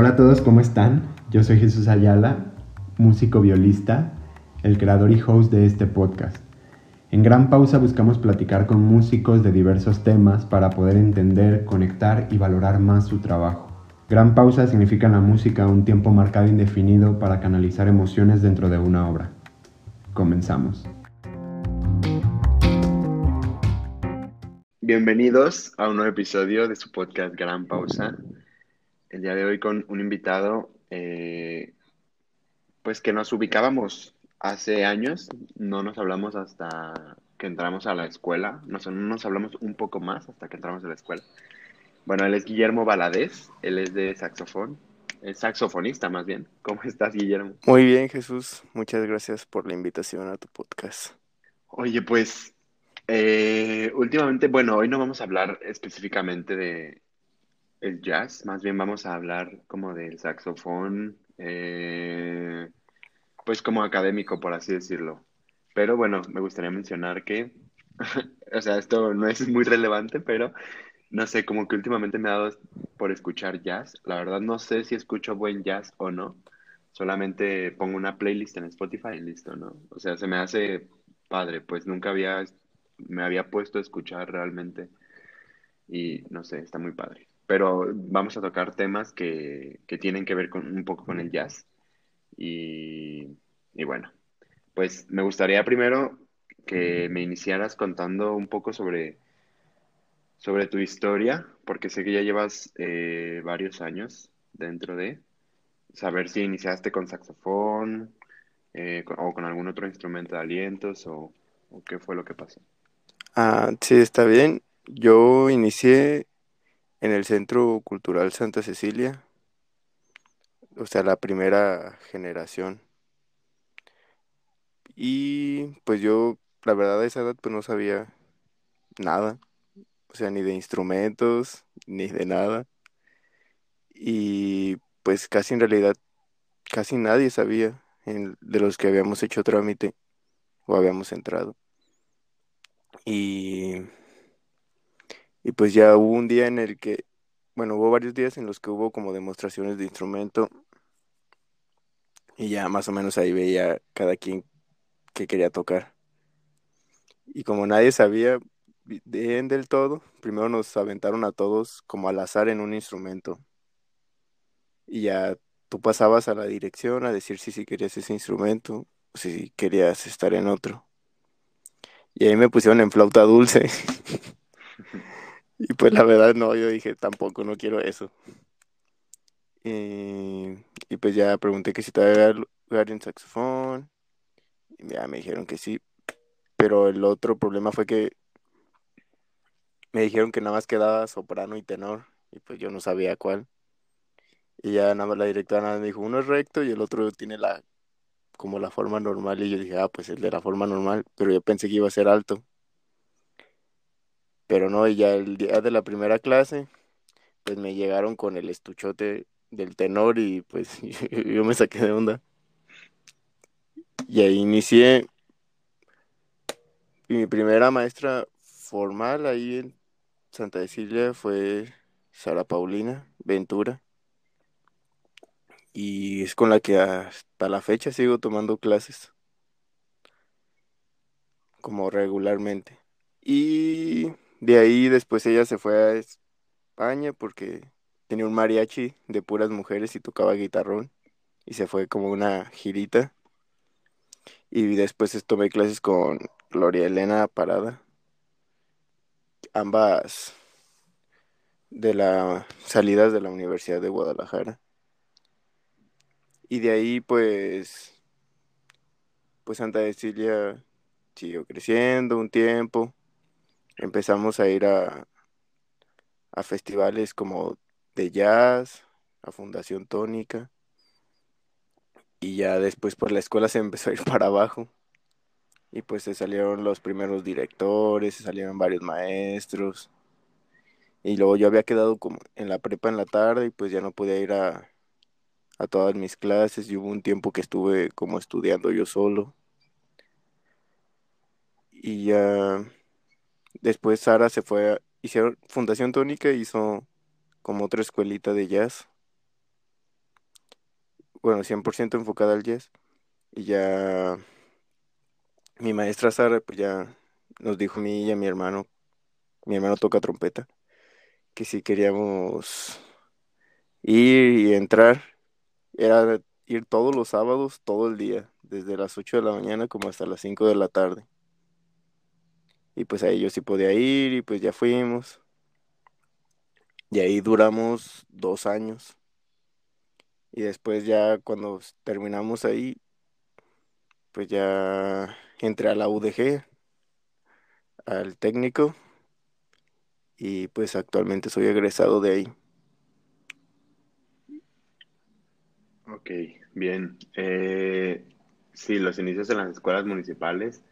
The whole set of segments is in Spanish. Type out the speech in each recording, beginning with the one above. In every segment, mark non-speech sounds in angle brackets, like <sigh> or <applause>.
Hola a todos, ¿cómo están? Yo soy Jesús Ayala, músico violista, el creador y host de este podcast. En Gran Pausa buscamos platicar con músicos de diversos temas para poder entender, conectar y valorar más su trabajo. Gran Pausa significa en la música un tiempo marcado e indefinido para canalizar emociones dentro de una obra. Comenzamos. Bienvenidos a un nuevo episodio de su podcast Gran Pausa el día de hoy con un invitado, eh, pues que nos ubicábamos hace años, no nos hablamos hasta que entramos a la escuela, no nos hablamos un poco más hasta que entramos a la escuela. Bueno, él es Guillermo Valadez, él es de saxofón, es saxofonista más bien. ¿Cómo estás, Guillermo? Muy bien, Jesús, muchas gracias por la invitación a tu podcast. Oye, pues eh, últimamente, bueno, hoy no vamos a hablar específicamente de, el jazz, más bien vamos a hablar como del saxofón, eh, pues como académico, por así decirlo. Pero bueno, me gustaría mencionar que, <laughs> o sea, esto no es muy relevante, pero no sé, como que últimamente me ha dado por escuchar jazz. La verdad no sé si escucho buen jazz o no. Solamente pongo una playlist en Spotify y listo, ¿no? O sea, se me hace padre, pues nunca había, me había puesto a escuchar realmente. Y no sé, está muy padre pero vamos a tocar temas que, tienen que ver con, un poco con el jazz. Y, bueno, pues me gustaría primero que me iniciaras contando un poco sobre, sobre tu historia, porque sé que ya llevas eh, varios años dentro de saber si iniciaste con saxofón eh, o con algún otro instrumento de alientos o, o qué fue lo que pasó. Ah, sí, está bien. Yo inicié en el Centro Cultural Santa Cecilia, o sea, la primera generación. Y pues yo, la verdad, a esa edad pues no sabía nada, o sea, ni de instrumentos, <laughs> ni de nada. Y pues casi en realidad, casi nadie sabía de los que habíamos hecho trámite o habíamos entrado. Y y pues ya hubo un día en el que, bueno, hubo varios días en los que hubo como demostraciones de instrumento y ya más o menos ahí veía cada quien que quería tocar. Y como nadie sabía bien del todo, primero nos aventaron a todos como al azar en un instrumento. Y ya tú pasabas a la dirección a decir si, querías ese instrumento si querías estar en otro. Y ahí me pusieron en flauta dulce. <laughs> Y pues la verdad no, yo dije tampoco, no quiero eso. Y, pues ya pregunté que si todavía había lugar en saxofón. Y ya me dijeron que sí. Pero el otro problema fue que me dijeron que nada más quedaba soprano y tenor. Y pues yo no sabía cuál. Y ya nada más la directora nada me dijo, uno es recto y el otro tiene la como la forma normal. Y yo dije, ah, pues el de la forma normal. Pero yo pensé que iba a ser alto. Pero no, y ya el día de la primera clase, pues me llegaron con el estuchote del tenor y pues <laughs> yo me saqué de onda. Y ahí inicié mi primera maestra formal ahí en Santa Cecilia fue Sara Paulina Ventura. Y es con la que hasta la fecha sigo tomando clases. Como regularmente. Y de ahí después ella se fue a España porque tenía un mariachi de puras mujeres y tocaba guitarrón. Y se fue como una girita. Y después tomé clases con Gloria Elena Parada. Ambas de las salidas de la Universidad de Guadalajara. Y de ahí pues pues Santa Cecilia siguió creciendo un tiempo empezamos a ir a, a festivales como de jazz, a Fundación Tónica, y ya después por la escuela <laughs> se empezó a ir para abajo. Y pues se salieron los primeros directores, se salieron varios maestros. Y luego yo había quedado como en la prepa en la tarde y pues ya no podía ir a, a todas mis clases y hubo un tiempo que estuve como estudiando yo solo. Y ya Después Sara se fue, a, hicieron Fundación Tónica, hizo como otra escuelita de jazz. bueno, 100% enfocada al jazz. Y ya mi maestra Sara, pues ya nos dijo a mí y a mi hermano, mi hermano toca trompeta, que si queríamos ir y entrar, era ir todos los sábados, todo el día, desde las 8 de la mañana como hasta las 5 de la tarde. Y pues ahí yo sí podía ir y pues ya fuimos. Y ahí duramos dos años. Y después ya cuando terminamos ahí, pues ya entré a la UDG, al técnico, y pues actualmente soy egresado de ahí. Ok, bien. Eh, sí, los inicios en las escuelas municipales,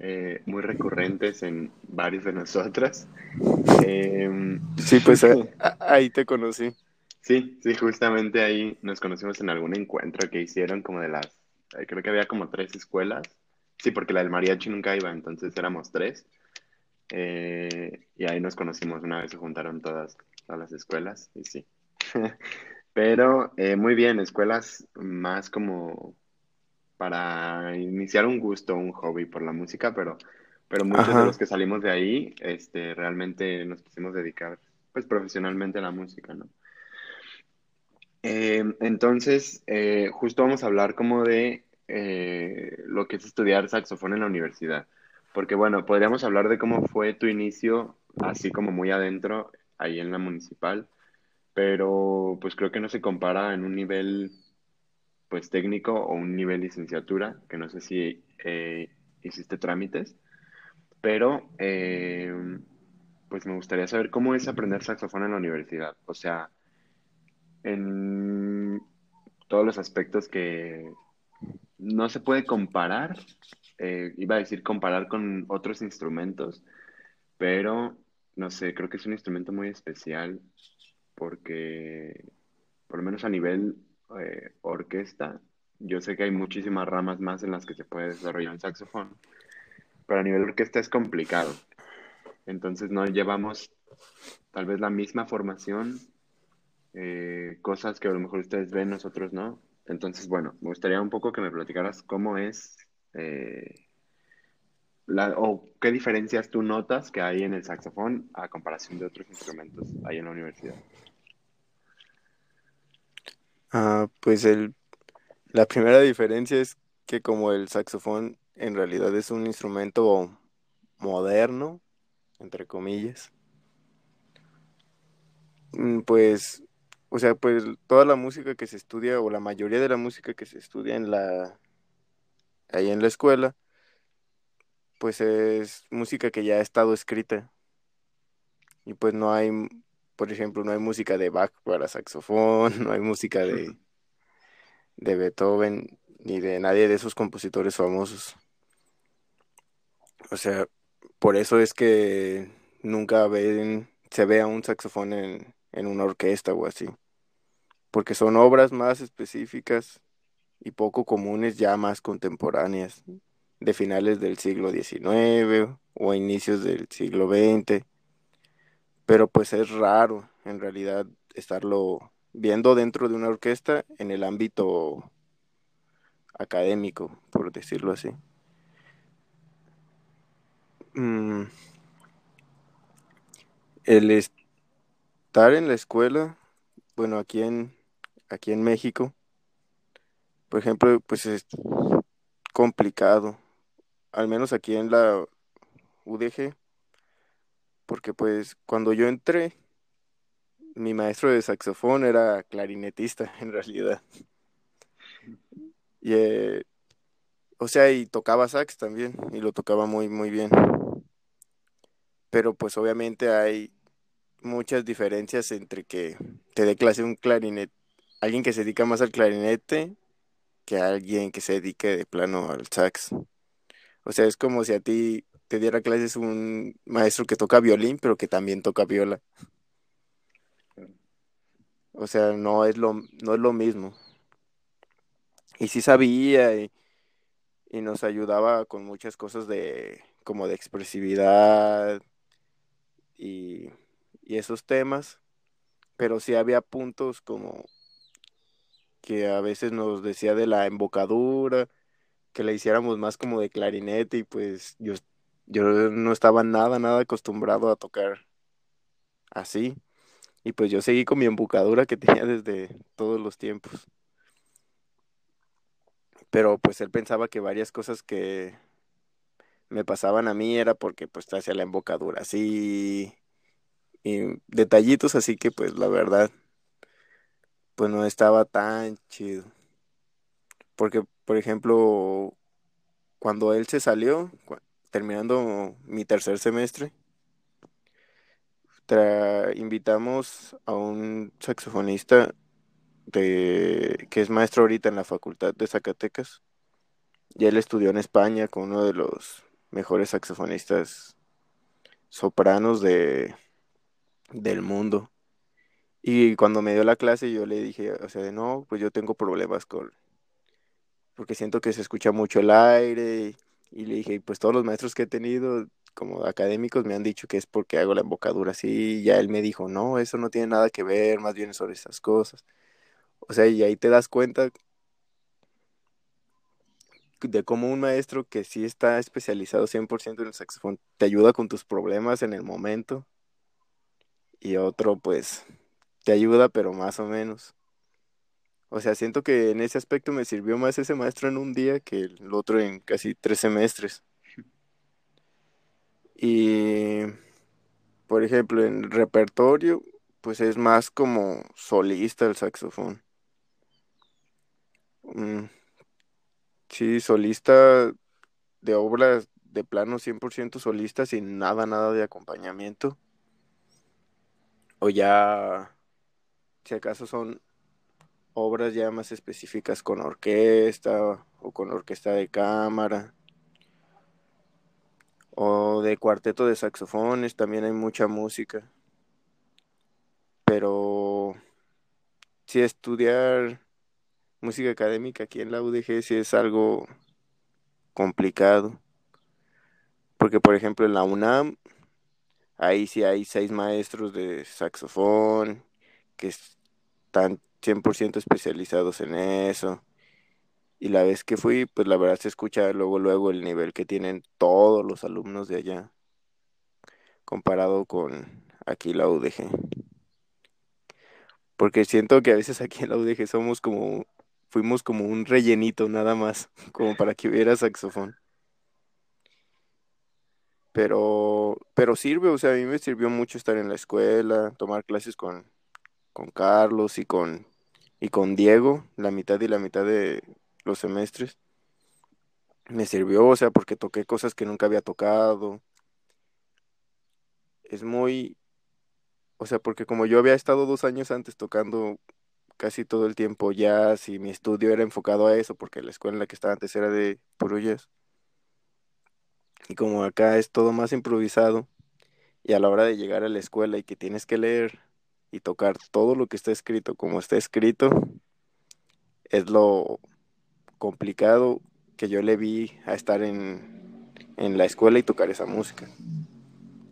eh, muy recurrentes en varios de nosotros. Em, sí, pues ahí te conocí. Sí, sí, justamente ahí nos conocimos en algún encuentro que hicieron como de las, eh, creo que había como tres escuelas. Sí, porque la del mariachi nunca iba, entonces éramos tres. y ahí nos conocimos una vez, se juntaron todas, todas las escuelas y sí. <laughs> Pero eh, muy bien, escuelas más como para iniciar un gusto, un hobby por la música, pero, pero muchos de los que salimos de ahí, este, realmente nos quisimos dedicar, pues, profesionalmente a la música, ¿no? Em, entonces, eh, justo vamos a hablar como de eh, lo que es estudiar saxofón en la universidad, porque bueno, podríamos hablar de cómo fue tu inicio, así como muy adentro, ahí en la municipal, pero pues creo que no se compara en un nivel pues técnico o un nivel licenciatura, que no sé si eh, hiciste trámites, pero eh, pues me gustaría saber cómo es aprender saxofón en la universidad, o sea, en todos los aspectos que no se puede comparar, eh, iba a decir comparar con otros instrumentos, pero no sé, creo que es un instrumento muy especial porque por lo menos a nivel eh, orquesta, yo sé que hay muchísimas ramas más en las que se puede desarrollar el saxofón, pero a nivel orquesta es complicado. Entonces no llevamos tal vez la misma formación, eh, cosas que a lo mejor ustedes ven, nosotros no. Entonces, bueno, me gustaría un poco que me platicaras cómo es eh, la, o qué diferencias tú notas que hay en el saxofón a comparación de otros instrumentos ahí en la universidad. Ah, pues el, la primera diferencia es que como el saxofón en realidad es un instrumento moderno, entre comillas, mm, pues, o sea, pues toda la música que se estudia o la mayoría de la música que se estudia en la, ahí en la escuela, pues es música que ya ha estado escrita. Y pues no hay por ejemplo, no hay música de Bach para saxofón, <laughs> no hay música de, de Beethoven ni de nadie de esos compositores famosos. O sea, por eso es que nunca ven, se ve a un saxofón en, en una orquesta o así. Porque son obras más específicas y poco comunes, ya más contemporáneas, de finales del siglo XIX o inicios del siglo XX pero pues es raro en realidad estarlo viendo dentro de una orquesta en el ámbito académico, por decirlo así. Mm. El estar en la escuela, bueno, aquí en, aquí en México, por ejemplo, pues es complicado, al menos aquí en la UDG, porque pues cuando yo entré, mi maestro de saxofón era clarinetista <laughs> en realidad. Y, eh, o sea, y tocaba sax también, y lo tocaba muy, muy bien. Pero pues obviamente hay muchas diferencias entre que te dé clase un clarinete, alguien que se dedica más al clarinete que alguien que se dedique de plano al sax. O sea, es como si a ti te diera clases un maestro que toca violín, pero que también toca viola. O sea, no es lo, no es lo mismo. Y sí sabía y, nos ayudaba con muchas cosas de como de expresividad y, y esos temas, pero sí había puntos como que a veces nos decía de la embocadura, que la hiciéramos más como de clarinete y pues yo, yo no estaba nada, nada acostumbrado a tocar así. Y pues yo seguí con mi embocadura que <laughs> tenía desde todos los tiempos. Pero pues él pensaba que varias cosas que me pasaban a mí era porque pues hacía la embocadura así y detallitos así que pues la verdad pues no estaba tan chido. Porque, por ejemplo, cuando él se salió, terminando mi tercer semestre, invitamos a un saxofonista que es maestro ahorita en la Facultad de Zacatecas. Y él estudió en España con uno de los mejores saxofonistas sopranos de, del mundo. Y cuando me dio la clase yo le dije, o sea, no, pues yo tengo problemas con, porque siento que se escucha mucho el aire. Y, le dije, pues todos los maestros que he tenido como académicos me han dicho que es porque hago la embocadura así. Y ya él me dijo, no, eso no tiene nada que ver, más bien sobre esas cosas. O sea, y ahí te das cuenta de cómo un maestro que sí está especializado 100% en el saxofón te ayuda con tus problemas en el momento y otro pues te ayuda pero más o menos. O sea, siento que en ese aspecto me sirvió más ese maestro en un día que el otro en casi tres semestres. Y, por ejemplo, en repertorio, pues es más como solista el saxofón. Mm, sí, solista de obras de plano 100% solista sin nada, nada de acompañamiento. O ya, si acaso son obras ya más específicas con orquesta o con orquesta de cámara o de cuarteto de saxofones, también hay mucha música. Pero si estudiar música académica aquí en la UDG sí es algo complicado. Porque por ejemplo en la UNAM, ahí sí hay seis maestros de saxofón que están 100% especializados en eso. Y la vez que fui, pues la verdad se escucha luego, luego el nivel que tienen todos los alumnos de allá, comparado con aquí la UDG. Porque siento que a veces aquí en la UDG somos como, fuimos como un rellenito nada más, <laughs> como para que hubiera saxofón. Pero, pero sirve, o sea, a mí me sirvió mucho estar en la escuela, tomar clases con, con Carlos y con y con Diego, la mitad y la mitad de los semestres. Me sirvió, o sea, porque toqué cosas que nunca había tocado. Es muy, o sea, porque como yo había estado dos años antes tocando casi todo el tiempo jazz y mi estudio era enfocado a eso, porque la escuela en la que estaba antes era de puro. Y como acá es todo más improvisado, y a la hora de llegar a la escuela y que tienes que leer y tocar todo lo que está escrito como está escrito es lo complicado que yo le vi a estar en, en la escuela y tocar esa música.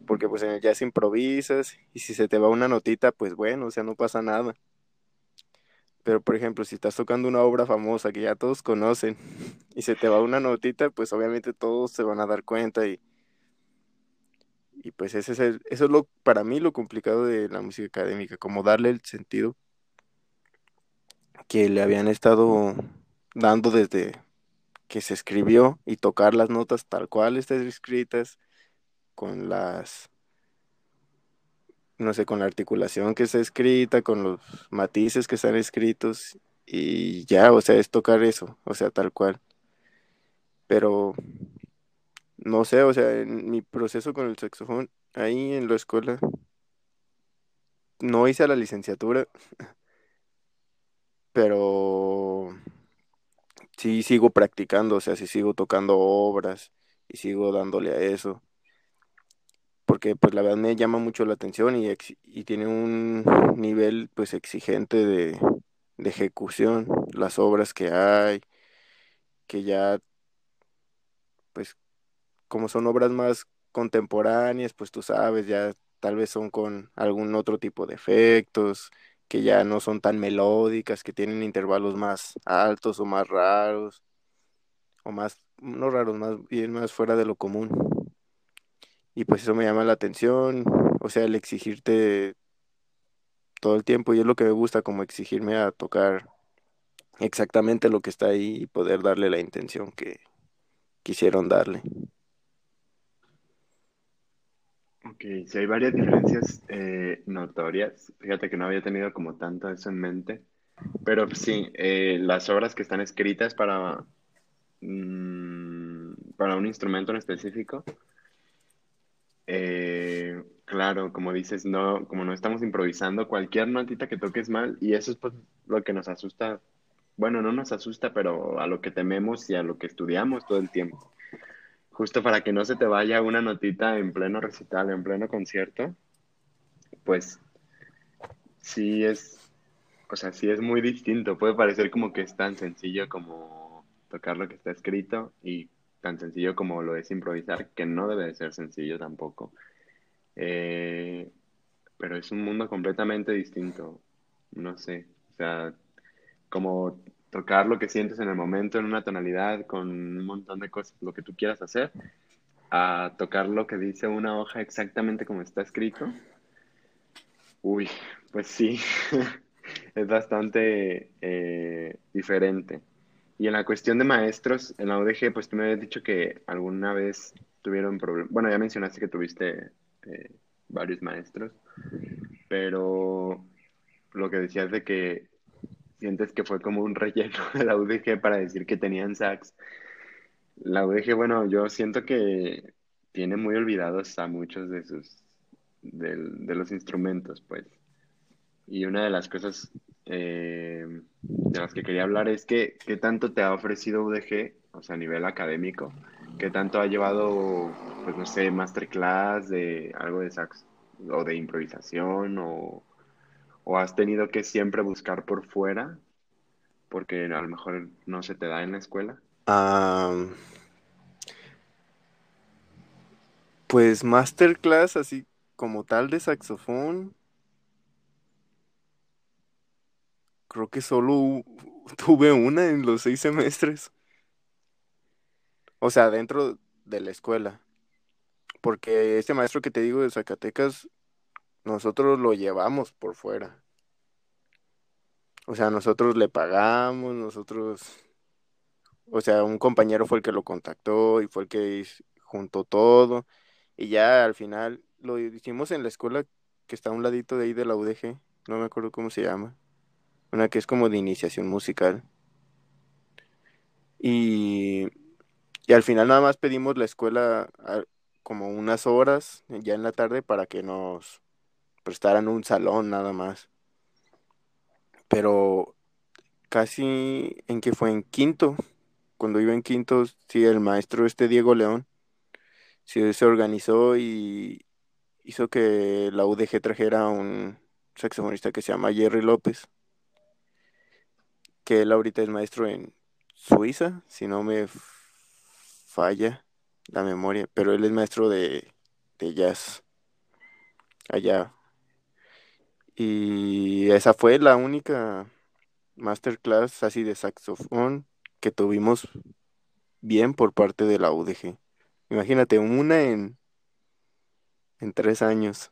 Porque pues en el jazz improvisas y si se te va una notita, pues bueno, o sea, no pasa nada. Pero por ejemplo, si estás tocando una obra famosa que ya todos conocen <laughs> y se te va una notita, pues obviamente todos se van a dar cuenta y y pues ese es eso es lo, para mí lo complicado de la música académica, como darle el sentido que le habían estado dando desde que se escribió y tocar las notas tal cual están escritas, con las, no sé, con la articulación que está escrita, con los matices que están escritos y ya, o sea, es tocar eso, o sea, tal cual. Pero no sé, o sea, en mi proceso con el saxofón, ahí en la escuela, no hice la licenciatura, <laughs> pero sí sigo practicando, o sea, sí sigo tocando obras y sigo dándole a eso. Porque pues la verdad me llama mucho la atención y, y tiene un nivel pues exigente de, ejecución, las obras que hay, que ya como son obras más contemporáneas, pues tú sabes, ya tal vez son con algún otro tipo de efectos que ya no son tan melódicas, que tienen intervalos más altos o más raros, o más, no raros, más bien más fuera de lo común. Y pues eso me llama la atención, o sea, el exigirte todo el tiempo, y es lo que me gusta, como exigirme a tocar exactamente lo que está ahí y poder darle la intención que quisieron darle. Ok, si hay varias diferencias eh, notorias. Fíjate que no había tenido como tanto eso en mente. Pero sí, eh, las obras que están escritas para, mm, para un instrumento en específico, eh, claro, como dices, no, como no estamos improvisando, cualquier notita que toques mal, y eso es pues, lo que nos asusta. Bueno, no nos asusta, pero a lo que tememos y a lo que estudiamos todo el tiempo justo para que no se te vaya una notita en pleno recital, en pleno concierto, pues sí es, o sea, sí es muy distinto. Puede parecer como que es tan sencillo como tocar lo que está escrito y tan sencillo como lo es improvisar, que no debe de ser sencillo tampoco. Eh, pero es un mundo completamente distinto. No sé, o sea, como tocar lo que sientes en el momento, en una tonalidad, con un montón de cosas, lo que tú quieras hacer, a tocar lo que dice una hoja exactamente como está escrito. Uy, pues sí, <laughs> es bastante eh, diferente. Y en la cuestión de maestros, en la UDG, pues tú me habías dicho que alguna vez tuvieron problemas. Bueno, ya mencionaste que tuviste eh, varios maestros, pero lo que decías de que sientes que fue como un relleno de la UDG para decir que tenían sax. La UDG, bueno, yo siento que tiene muy olvidados a muchos de sus, de, los instrumentos, pues. Y una de las cosas eh, de las que quería hablar es que, ¿qué tanto te ha ofrecido UDG, o sea, a nivel académico? ¿Qué tanto ha llevado, pues no sé, masterclass de algo de sax o de improvisación o ¿O has tenido que siempre buscar por fuera? Porque a lo mejor no se te da en la escuela. pues masterclass así como tal de saxofón. Creo que solo tuve una en los seis semestres. O sea, dentro de la escuela. Porque este maestro que te digo de Zacatecas nosotros lo llevamos por fuera. O sea, nosotros le pagamos, nosotros, o sea, un compañero fue el que lo contactó y fue el que juntó todo. Y ya al final lo hicimos en la escuela que está a un ladito de ahí de la UDG, no me acuerdo cómo se llama. Una que es como de iniciación musical. Y, y al final nada más pedimos la escuela como unas horas ya en la tarde para que nos prestaran un salón nada más. Pero casi en que fue en quinto, cuando iba en quinto, sí, el maestro este Diego León, sí se organizó y hizo que la UDG trajera un saxofonista que se llama Jerry López, que él ahorita es maestro en Suiza, si no me falla la memoria, pero él es maestro de jazz allá y esa fue la única masterclass así de saxofón que tuvimos bien por parte de la UDG. Imagínate, una en, en tres años.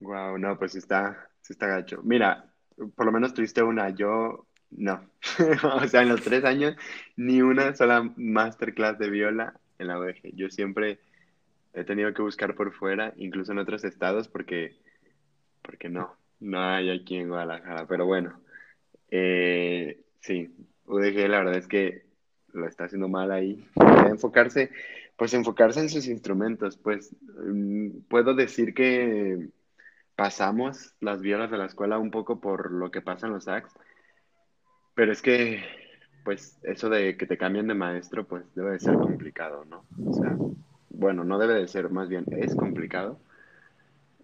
Wow, no, pues está, está gacho. Mira, por lo menos tuviste una, yo no. <laughs> o sea, en los tres años, ni una sola masterclass de viola en la UDG. Yo siempre he tenido que buscar por fuera, incluso en otros estados, porque, porque no, no hay aquí en Guadalajara, pero bueno. Eh, sí, UDG la verdad es que lo está haciendo mal ahí. enfocarse, pues enfocarse en sus instrumentos. Pues mm, puedo decir que pasamos las violas de la escuela un poco por lo que pasa en los sax, pero es que, pues eso de que te cambien de maestro, pues debe de ser complicado, ¿no? O sea, bueno, no debe de ser, más bien es complicado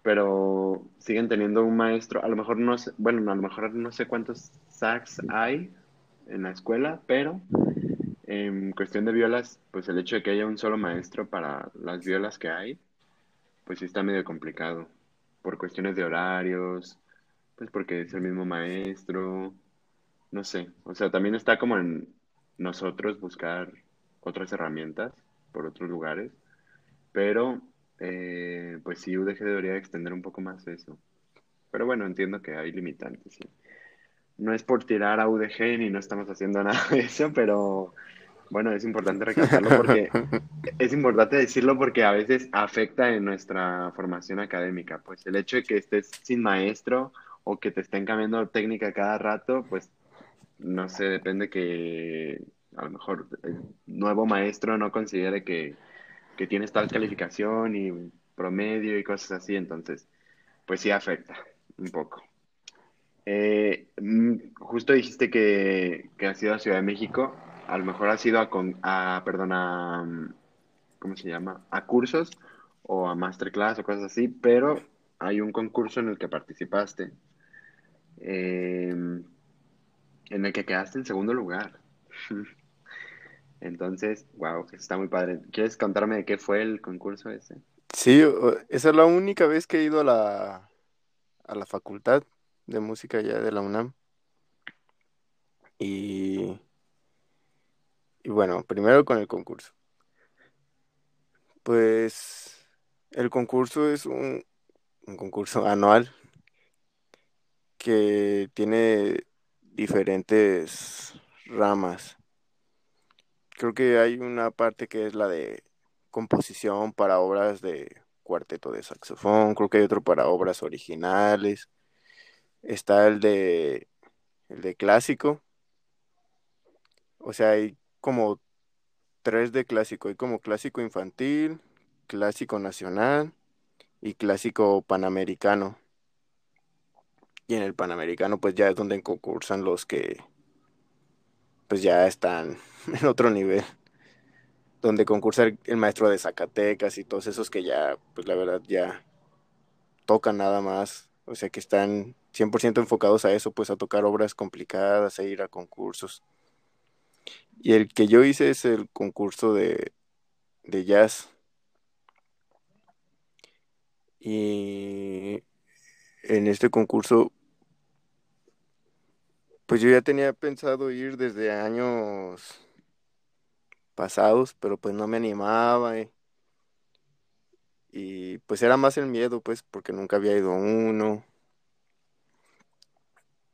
pero siguen teniendo un maestro, a lo mejor no sé, bueno, a lo mejor no sé cuántos sax hay en la escuela, pero en cuestión de violas, pues el hecho de que haya un solo maestro para las violas que hay, pues sí está medio complicado, por cuestiones de horarios, pues porque es el mismo maestro, no sé, o sea, también está como en nosotros buscar otras herramientas por otros lugares, pero eh, pues sí, UDG debería extender un poco más eso. Pero bueno, entiendo que hay limitantes, sí. No es por tirar a UDG ni no estamos haciendo <laughs> nada de eso, pero bueno, es importante recalcarlo porque <laughs> es importante decirlo porque a veces afecta en nuestra formación académica. Pues el hecho de que estés sin maestro o que te estén cambiando técnica cada rato, pues no sé, depende que a lo mejor el nuevo maestro no considere que, que tienes tal calificación y promedio y cosas así, entonces, pues sí afecta un poco. Eh, mm, justo dijiste que, que has ido a Ciudad de México, a lo mejor has ido a, con, a perdón, a, mm, ¿cómo se llama? A cursos o a masterclass o cosas así, pero hay un concurso en el que participaste, eh, en el que quedaste en segundo lugar. <laughs> Entonces, wow, está muy padre. ¿Quieres contarme de qué fue el concurso ese? Sí, esa es la única vez que he ido a la, a la facultad de música ya de la UNAM. Y, y bueno, primero con el concurso. Pues el concurso es un, un concurso <laughs> anual que tiene diferentes ramas. Creo que hay una parte que es la de composición para obras de cuarteto de saxofón, creo que hay otro para obras originales, está el de el de clásico, o sea, hay como tres de clásico, hay como clásico infantil, clásico nacional y clásico panamericano. Y en el panamericano pues ya es donde concursan los que pues ya están <laughs> en otro nivel. donde concursa el, el maestro de Zacatecas y todos esos que ya, pues la verdad ya tocan nada más, o sea que están 100% enfocados a eso, pues a tocar obras complicadas, a ir a concursos. Y el que yo hice es el concurso de, de jazz. Y en este concurso, pues yo ya tenía pensado ir desde años pasados, pero pues no me animaba. Y, y, pues era más el miedo, pues, porque nunca había ido uno.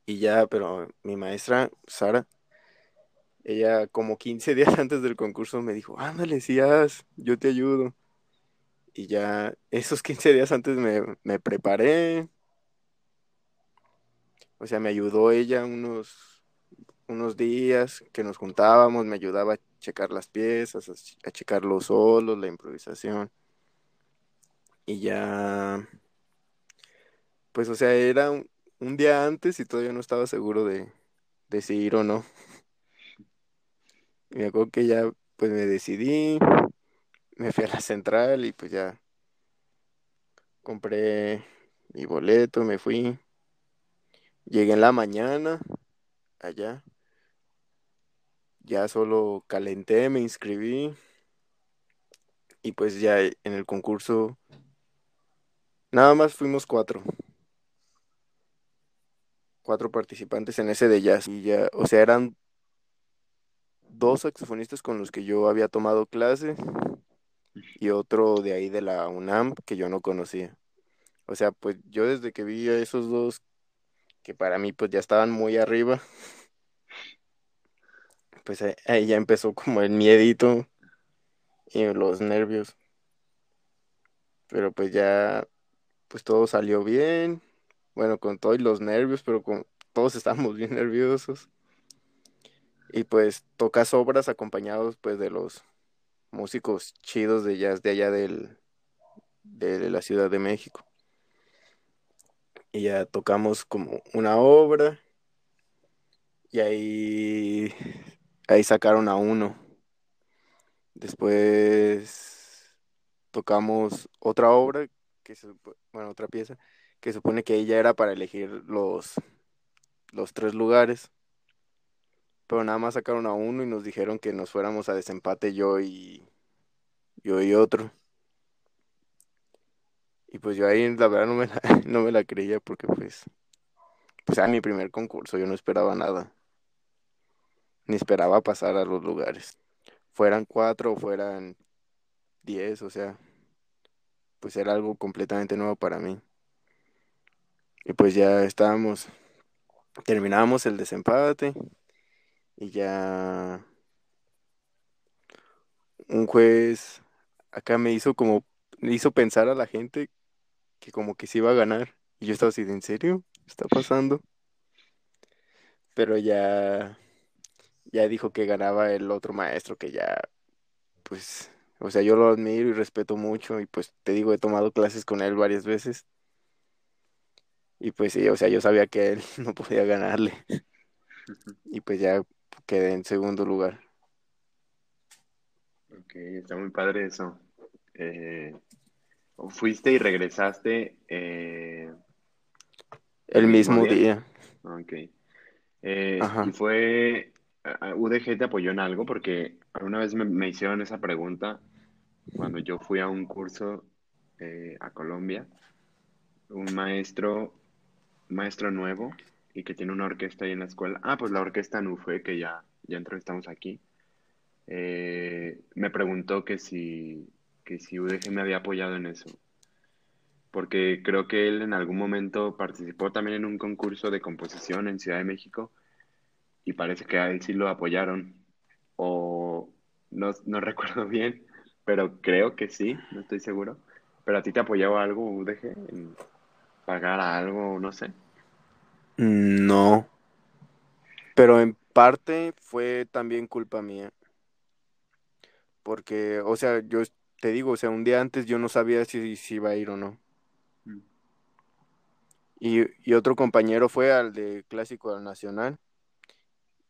Y ya, pero mi maestra, Sara, ella como 15 <laughs> días antes del concurso me dijo, ándale, si haz, yo te ayudo. Y ya esos 15 días antes me, me preparé. O sea, me ayudó ella unos, unos días que nos juntábamos, me ayudaba a checar las piezas, a, checar los solos, la improvisación. Y ya, pues o sea, era un, día antes y todavía no estaba seguro de, de si ir o no. Me acuerdo que ya pues me decidí, me fui a la central y pues ya compré mi boleto, me fui. Llegué en la mañana allá. Ya solo calenté, me inscribí. Y pues ya en el concurso nada más fuimos cuatro. Cuatro participantes en ese de jazz. Y ya, o sea, eran dos saxofonistas con los que yo había tomado clase y otro de ahí de la UNAM que yo no conocía. O sea, pues yo desde que vi a esos dos, que para mí pues ya estaban muy arriba, pues ahí ya empezó como el miedito y los nervios. Pero pues ya, pues todo salió bien. Bueno, con todos los nervios, pero con todos estábamos bien nerviosos. Y pues tocas obras acompañados pues de los músicos chidos de jazz de allá del, de la Ciudad de México. Y ya tocamos como una obra y ahí, ahí sacaron a uno. Después tocamos otra obra, que se, bueno, otra pieza, que supone que ella era para elegir los, los tres lugares pero nada más sacaron a uno y nos dijeron que nos fuéramos a desempate yo y yo y otro. Y pues yo ahí la verdad no me la, <laughs> no me la creía porque pues pues era mi primer concurso, yo no esperaba nada. Ni esperaba pasar a los lugares. Fueran cuatro fueran diez, o sea, pues era algo completamente nuevo para mí. Y pues ya estábamos, terminábamos el desempate y ya un juez acá me hizo como, me hizo pensar a la gente que como que se iba a ganar. Y yo estaba así, ¿en serio? ¿Está pasando? Pero ya, ya dijo que ganaba el otro maestro que ya, pues, o sea, yo lo admiro y respeto mucho y pues te digo, he tomado clases con él varias veces. Y pues sí, o sea, yo sabía que él <laughs> no podía ganarle. Y pues ya quedé en segundo lugar. Ok, está muy padre eso. Eh, fuiste y regresaste eh, El mismo día. Ok. Eh, y fue, ¿UDG te apoyó en algo? Porque alguna vez me, me hicieron esa pregunta cuando yo fui a un curso eh, a Colombia. Un maestro, maestro nuevo y que tiene una orquesta ahí en la escuela. Ah, pues la orquesta NUFE, que ya, ya entrevistamos aquí. me preguntó que si, que si UDG me había apoyado en eso. Porque creo que él en algún momento participó también en un concurso de composición en Ciudad de México y parece que a él sí lo apoyaron. O no, no <laughs> recuerdo bien, pero creo que sí, no estoy seguro. ¿Pero a ti te apoyaba algo UDG en pagar algo, no sé? No, pero en parte fue también culpa mía, porque, o sea, yo te digo, o sea, un día antes yo no sabía si, si iba a ir o no. Mm. Y, y otro compañero fue al de Clásico al Nacional,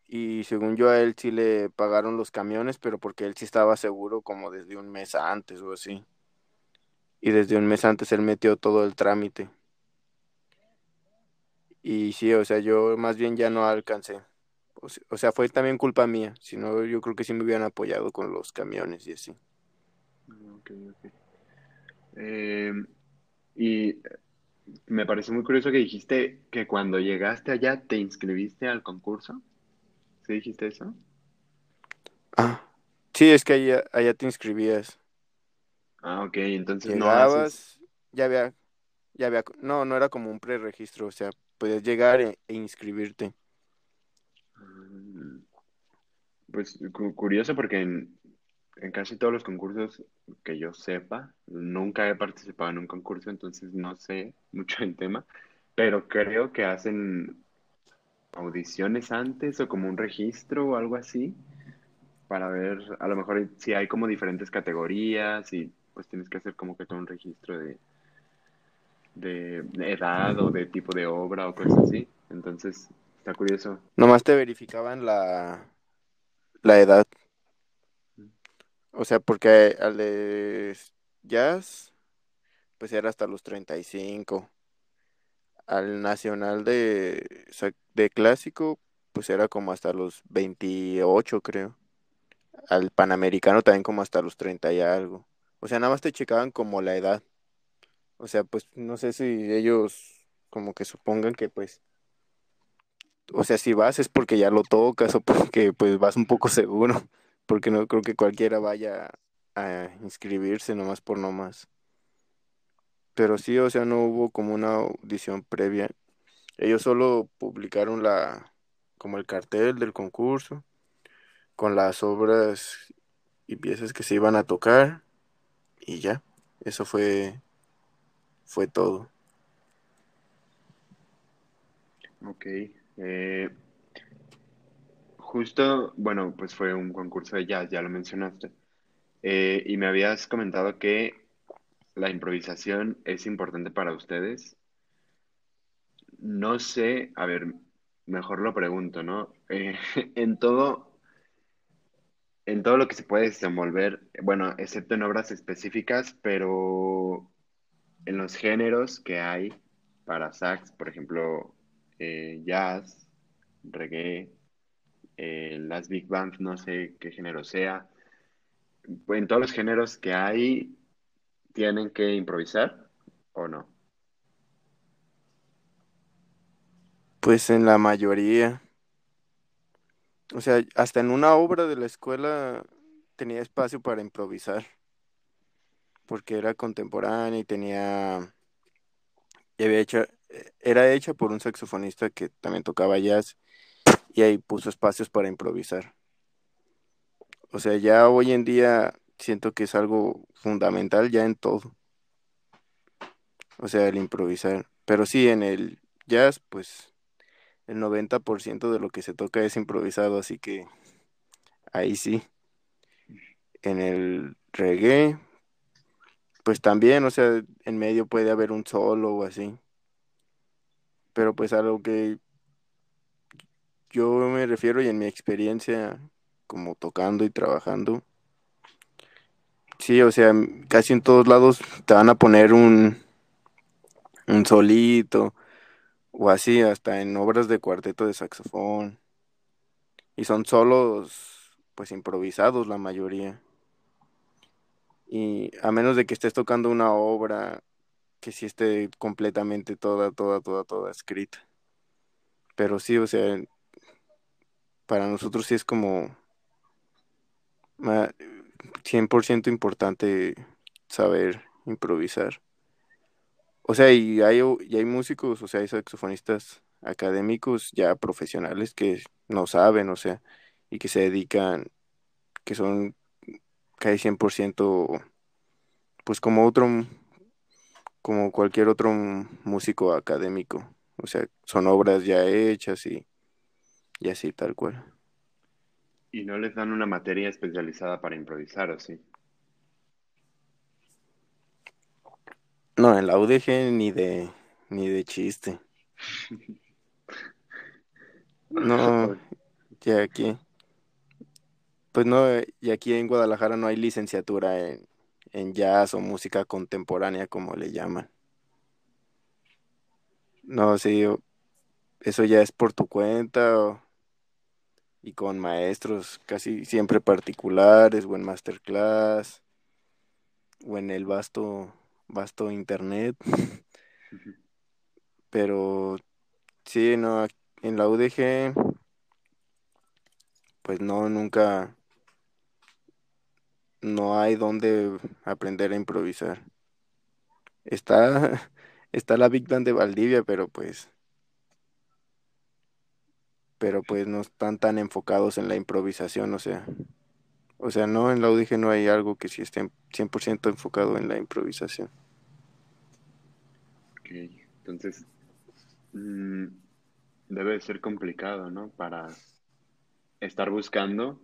y según yo a él sí le pagaron los camiones, pero porque él sí estaba seguro como desde un mes antes o así. Y desde un mes antes él metió todo el trámite. Y sí, o sea, yo más bien ya no alcancé. O se- o sea, fue también culpa mía. Si no, yo creo que sí me hubieran apoyado con los camiones y así. Ok, ok. Eh, y me pareció muy curioso que dijiste que cuando llegaste allá te inscribiste al concurso. ¿Sí dijiste eso? Ah, sí, es que allá, allá te inscribías. Ah, ok, entonces no haces. Llegabas, ya había, ya había, no, no era como un preregistro, o sea, podías llegar e, e inscribirte. Mm, Pues cu- curioso porque en, en casi todos los concursos que yo sepa, nunca he participado en un concurso, entonces no sé <laughs> mucho del tema, pero creo que hacen audiciones antes o como un registro o algo así para ver, a lo mejor si hay como diferentes categorías y pues tienes que hacer como que todo un registro de, de, edad o de tipo de obra o cosas así. Entonces, está curioso. Nomás te verificaban la, la edad. O sea, porque al de jazz, pues era hasta los 35. Al nacional de, de clásico, pues era como hasta los 28, creo. Al panamericano también como hasta los 30 y algo. O sea, nada más te checaban como la edad. O sea, pues no sé si ellos como que supongan que pues, o sea, si vas es porque ya lo tocas o porque pues vas un poco seguro. Porque no creo que cualquiera vaya a inscribirse nomás por nomás. Pero sí, o sea, no hubo como una audición previa. Ellos solo publicaron la, como el cartel del concurso, con las obras y piezas que se iban a tocar, y ya. Eso fue, fue todo. Ok. Eh, justo, bueno, pues fue un concurso de jazz, ya lo mencionaste. Eh, y me habías comentado que la improvisación es importante para ustedes. No sé, a ver, mejor lo pregunto, ¿no? Eh, <laughs> en todo, en todo lo que se puede desenvolver, bueno, excepto en obras específicas, pero en los géneros que hay para sax, por ejemplo, eh, jazz, reggae, eh, las big bands, no sé qué género sea, en todos los géneros que hay, ¿tienen que improvisar o no? Pues en la mayoría. O sea, hasta en una obra de la escuela tenía espacio para improvisar. Porque era contemporánea y tenía. Y había hecho, era hecha por un saxofonista que también tocaba jazz. Y ahí puso espacios para improvisar. O sea, ya hoy en día siento que es algo fundamental ya en todo. O sea, el improvisar. Pero sí, en el jazz, pues el 90% de lo que se toca es improvisado, así que ahí sí. En el reggae, pues también, o sea, en medio puede haber un solo o así. Pero pues a lo que yo me refiero y en mi experiencia como tocando y trabajando, sí, o sea, casi en todos lados te van a poner un, un solito o así, hasta en obras de cuarteto de saxofón. Y son solos, pues improvisados la mayoría. Y a menos de que estés tocando una obra que sí esté completamente toda, toda, toda, toda escrita. Pero sí, o sea, para nosotros sí es como 100% importante saber improvisar. O sea, y hay, y hay músicos, o sea, hay saxofonistas académicos ya profesionales que no saben, o sea, y que se dedican, que son casi 100%, pues como otro, como cualquier otro músico académico. O sea, son obras ya hechas y, y así tal cual. ¿Y no les dan una materia especializada para improvisar, o sí? No, en la UDG ni de ni de chiste. <laughs> No, ya aquí. Pues no, y aquí en Guadalajara no hay licenciatura en, en jazz o música contemporánea, como le llaman. No, sí, eso ya es por tu cuenta y con maestros casi siempre particulares o en masterclass o en el vasto vasto internet. Pero sí, no, en la UDG, pues no, nunca, no hay donde aprender a improvisar. Está, <laughs> está la Big Band de Valdivia, pero pues, pero pues no están tan enfocados en la improvisación, o sea. O sea, no, en la UDG no hay algo que sí esté 100% enfocado en la improvisación. Ok, entonces mm, debe ser complicado, ¿no? Para estar buscando.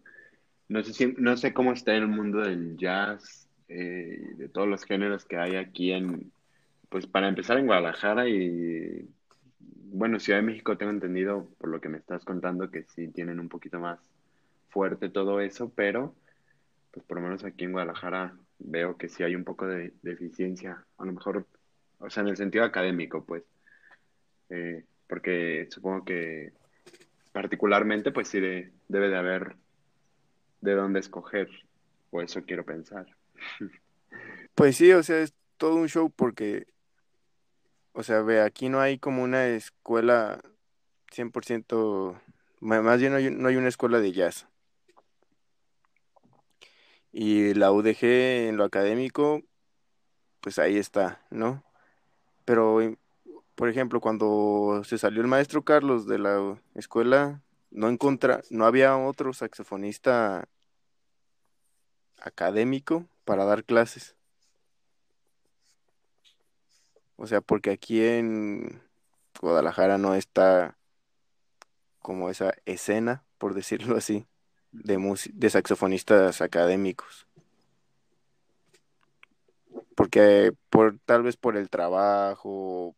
No sé, si, no sé cómo está el mundo del jazz, eh, de todos los géneros que hay aquí en, pues para empezar en Guadalajara y, bueno, Ciudad de México tengo entendido por lo que me estás contando que sí tienen un poquito más fuerte todo eso, pero pues por lo menos aquí en Guadalajara veo que sí hay un poco de deficiencia, a lo mejor, o sea, en el sentido académico, pues, eh, porque supongo que particularmente, pues sí debe de haber de dónde escoger, o eso quiero pensar. <laughs> Pues sí, o sea, es todo un show porque, o sea, ve, aquí no hay como una escuela 100%, más bien no hay, no hay una escuela de jazz. Y la UDG en lo académico, pues ahí está, ¿no? Pero, por ejemplo, cuando se salió el maestro Carlos de la escuela, no encontra, no había otro saxofonista académico para dar clases. O sea, porque aquí en Guadalajara no está como esa escena, por decirlo así de, de saxofonistas académicos. Porque por tal vez por el trabajo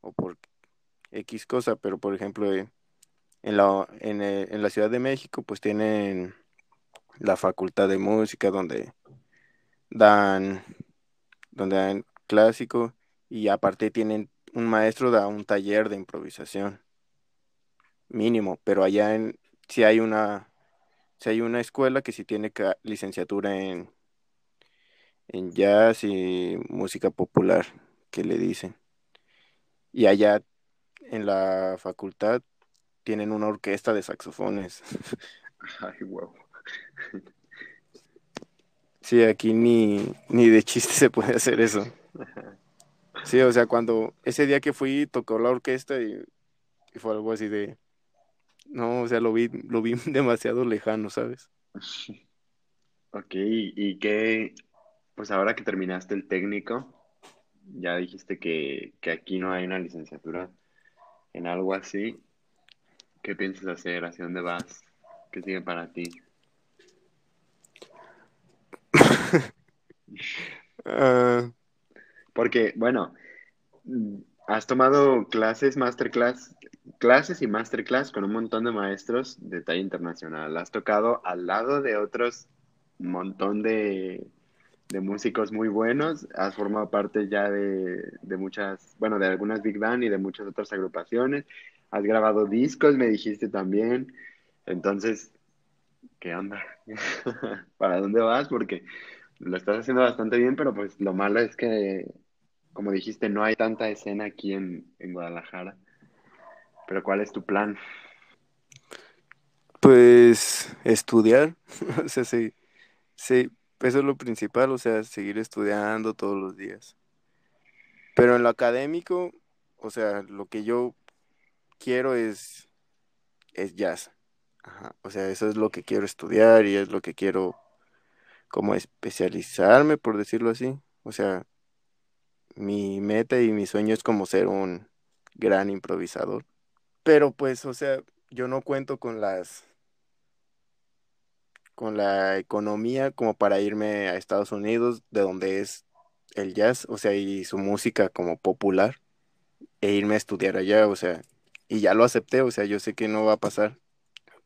o por X cosa, pero por ejemplo en la, eh, en la Ciudad de México pues tienen la facultad de música donde dan donde dan clásico y aparte tienen un maestro da un taller de improvisación mínimo, pero allá en si hay una si hay una escuela que sí tiene licenciatura en, en jazz y música popular, que le dicen. Y allá en la facultad tienen una orquesta de saxofones. <laughs> Ay, wow. Sí, aquí ni, ni de chiste se puede hacer eso. Sí, o sea, cuando ese día que fui tocó la orquesta y, y fue algo así de, no, o sea, lo vi, lo vi <laughs> demasiado lejano, ¿sabes? Ok, ¿y qué? Pues ahora que terminaste el técnico, ya dijiste que, que aquí no hay una licenciatura en algo así. ¿Qué piensas hacer? ¿Hacia dónde vas? ¿Qué sigue para ti? <laughs> Ah, Porque, bueno, mm, has tomado clases, masterclass, clases y masterclass con un montón de maestros de talla internacional. Has tocado al lado de otros montón de, de músicos muy buenos. Has formado parte ya de, de muchas, bueno, de algunas big band y de muchas otras agrupaciones. Has grabado discos, me dijiste también. Entonces, ¿qué onda? <laughs> ¿Para dónde vas? Porque lo estás haciendo bastante bien, pero pues lo malo es que, como dijiste, no hay tanta escena aquí en, en Guadalajara. Pero ¿cuál es tu plan? pues estudiar, <laughs> o sea, sí, sí, eso es lo principal, o sea, seguir estudiando todos los días. Pero en lo académico, o sea, lo que yo quiero es, es jazz. Ajá, O sea, eso es lo que quiero estudiar y es lo que quiero como especializarme, por decirlo así. O sea, mi meta y mi sueño es como ser un gran improvisador. Pero pues, o sea, yo no cuento con las, con la economía como para irme a Estados Unidos, de donde es el jazz, o sea, y su música como popular, e irme a estudiar allá, o sea, y ya lo acepté, o sea, yo sé que no va a pasar.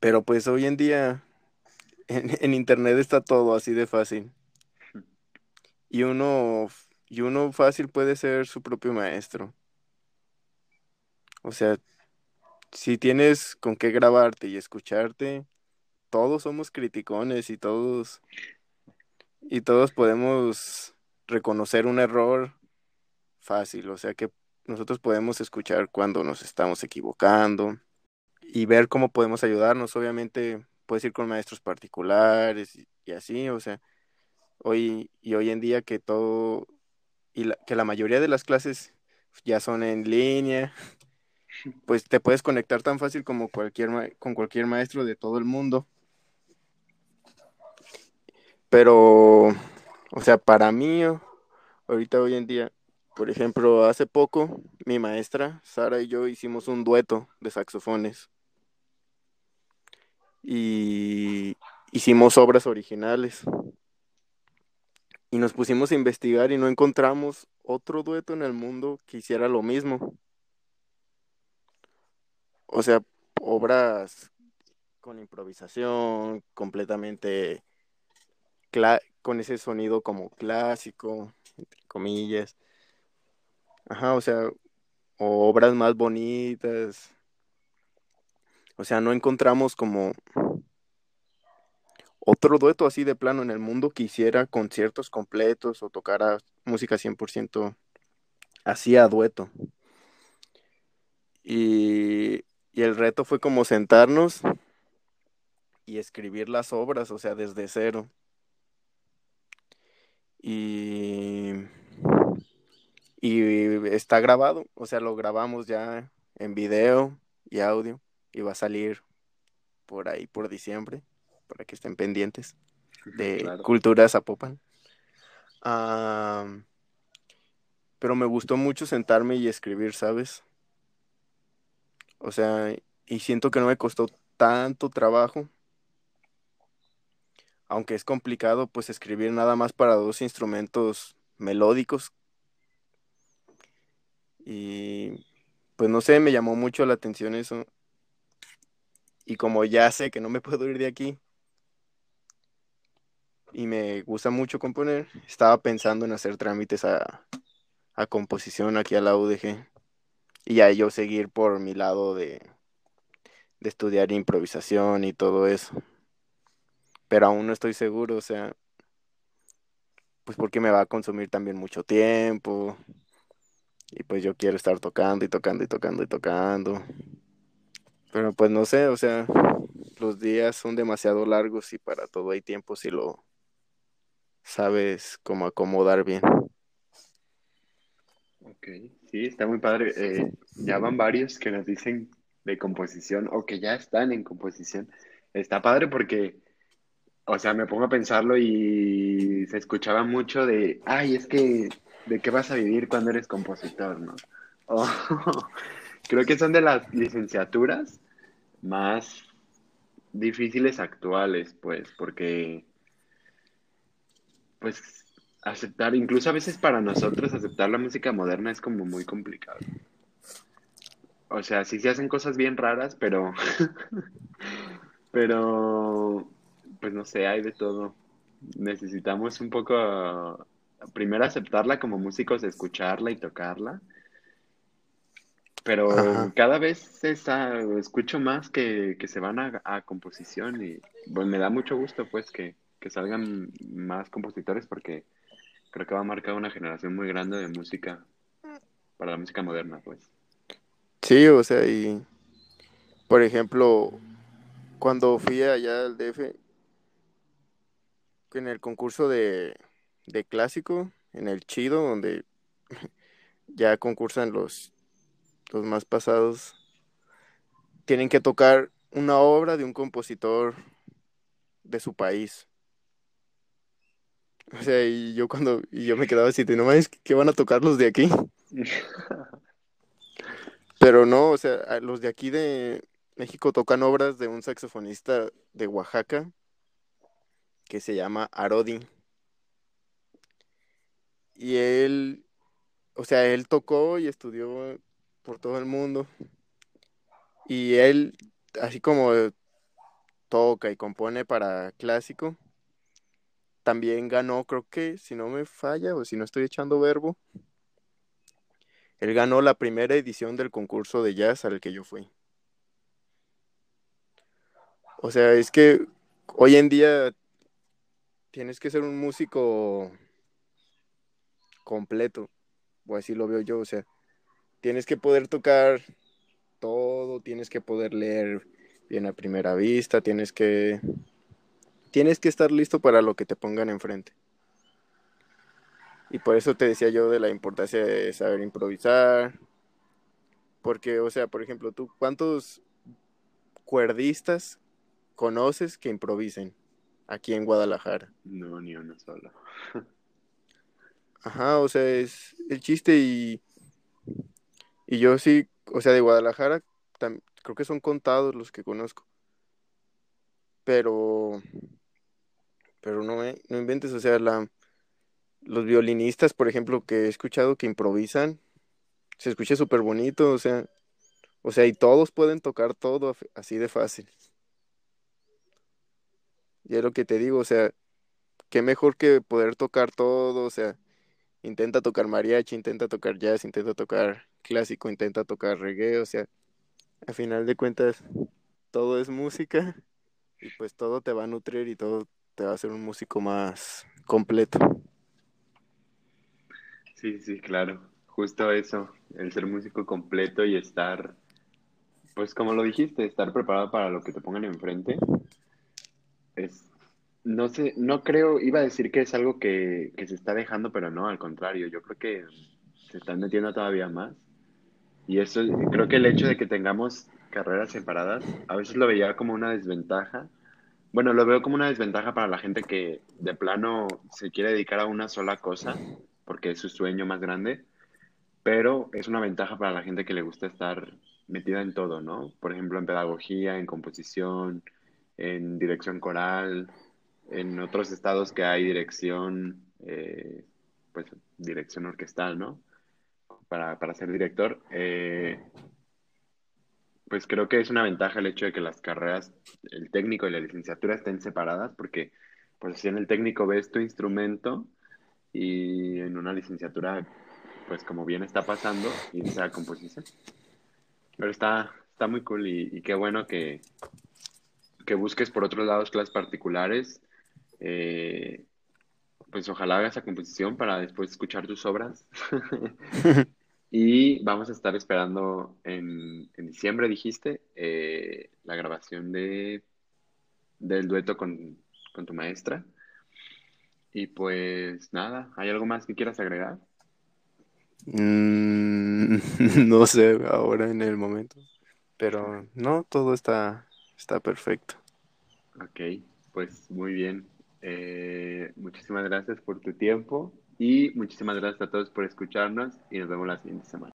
Pero pues hoy en día <laughs> en, en internet está todo así de fácil. Y uno, y uno fácil puede ser su propio maestro. O sea, si tienes con qué grabarte y escucharte, todos somos criticones y todos, y todos podemos reconocer un error fácil. O sea que nosotros podemos escuchar cuando nos estamos equivocando y ver cómo podemos ayudarnos. Obviamente puedes ir con maestros particulares y, así, o sea, hoy y hoy en día que todo y la- que la mayoría de las clases ya son en línea, <laughs> pues te puedes conectar tan fácil como cualquier con cualquier maestro de todo el mundo. Pero, o sea, para mí, ahorita hoy en día, por ejemplo, hace poco, mi maestra, Sara y yo hicimos un dueto de saxofones y hicimos obras originales y nos pusimos a investigar y no encontramos otro dueto en el mundo que hiciera lo mismo. O sea, obras con improvisación, completamente con ese sonido como clásico, entre comillas. Ajá, o sea, obras más bonitas. O sea, no encontramos como otro dueto así de plano en el mundo que hiciera conciertos completos o tocara música 100% así a dueto. Y, y el reto fue como sentarnos y escribir las obras, o sea, desde cero. Y, y está grabado, o sea, lo grabamos ya en video y audio y va a salir por ahí por diciembre, para que estén pendientes de Claro. Cultura Zapopan. Pero me gustó mucho sentarme y escribir, ¿sabes? O sea, y siento que no me costó tanto trabajo, aunque es complicado pues escribir nada más para dos instrumentos melódicos y pues no sé, me llamó mucho la atención eso. Y como ya sé que no me puedo ir de aquí y me gusta mucho componer, estaba pensando en hacer trámites a, a composición aquí a la UDG y ya yo seguir por mi lado de, de estudiar improvisación y todo eso. Pero aún no estoy seguro, o sea, pues porque me va a consumir también mucho tiempo Y pues yo quiero estar tocando y tocando y tocando y tocando. Pero pues no sé, o sea, los días son demasiado largos y para todo hay tiempo si lo sabes cómo acomodar bien. Ok, sí, está muy padre. Eh, ya van varios que nos dicen de composición o que ya están en composición. Está padre porque, o sea, me pongo a pensarlo y se escuchaba mucho de, ay, es que, ¿de qué vas a vivir cuando eres compositor, no? <laughs> Creo que son de las licenciaturas más difíciles actuales, pues, porque, pues, aceptar, incluso a veces para nosotros aceptar la música moderna es como muy complicado. O sea, sí se hacen cosas bien raras, pero, <laughs> pero, pues no sé, hay de todo. Necesitamos un poco, primero aceptarla como músicos, escucharla y tocarla, pero Ajá, cada vez esa, escucho más que, que se van a, a composición y bueno, me da mucho gusto pues que, que salgan más compositores porque creo que va a marcar una generación muy grande de música para la música moderna, pues. sí, o sea, y por ejemplo, cuando fui allá al DF, en el concurso de, de clásico, en el Chido, donde <laughs> ya concursan los, los más pasados, tienen que tocar una obra de un compositor de su país. O sea, y yo cuando, y yo me quedaba así, no mames, ¿qué van a tocar los de aquí? <laughs> Pero no, o sea, los de aquí de México tocan obras de un saxofonista de Oaxaca que se llama Arodi. Y él, o sea, él tocó y estudió por todo el mundo. Y él, así como toca y compone para clásico, también ganó, creo que, si no me falla o si no estoy echando verbo, él ganó la primera edición del concurso de jazz al que yo fui. O sea, es que hoy en día tienes que ser un músico completo, o así lo veo yo, o sea, tienes que poder tocar todo, tienes que poder leer bien a primera vista, tienes que tienes que estar listo para lo que te pongan enfrente. Y por eso te decía yo de la importancia de saber improvisar, porque o sea, por ejemplo, tú cuántos cuerdistas conoces que improvisen aquí en Guadalajara? No, ni uno solo. <laughs> Ajá, o sea, es el chiste y, y yo sí, o sea, de Guadalajara tam- creo que son contados los que conozco, pero pero no, eh, no inventes, o sea, los violinistas, por ejemplo, que he escuchado que improvisan, se escucha súper bonito, o sea, o sea, y todos pueden tocar todo así de fácil. Y es lo que te digo, o sea, qué mejor que poder tocar todo, o sea, intenta tocar mariachi, intenta tocar jazz, intenta tocar clásico, intenta tocar reggae, o sea, a final de cuentas, todo es música y pues todo te va a nutrir y todo te va a hacer un músico más completo. Sí, sí, claro. Justo eso, el ser músico completo y estar, pues como lo dijiste, estar preparado para lo que te pongan enfrente. Es, no sé, no creo, iba a decir que es algo que, que se está dejando, pero no, al contrario, yo creo que se están metiendo todavía más. Y eso, creo que el hecho de que tengamos carreras separadas, a veces lo veía como una desventaja. Bueno, lo veo como una desventaja para la gente que de plano se quiere dedicar a una sola cosa, porque es su sueño más grande, pero es una ventaja para la gente que le gusta estar metida en todo, ¿no? Por ejemplo, en pedagogía, en composición, en dirección coral, en otros estados que hay dirección, eh, pues dirección orquestal, ¿no? Para, para ser director. Eh, pues creo que es una ventaja el hecho de que las carreras, el técnico y la licenciatura estén separadas, porque pues así en el técnico ves tu instrumento y en una licenciatura, pues como bien está pasando, irse a composición. Pero está, está muy cool y, y qué bueno que, que busques por otros lados clases particulares. Eh, pues ojalá hagas esa composición para después escuchar tus obras. <laughs> Y vamos a estar esperando en, en diciembre, dijiste, eh, la grabación de, del dueto con, con tu maestra. Y pues nada, ¿hay algo más que quieras agregar? Mm, <laughs> no sé ahora en el momento, pero no, todo está, está perfecto. Ok, pues muy bien. Eh, muchísimas gracias por tu tiempo y muchísimas gracias a todos por escucharnos y nos vemos la siguiente semana.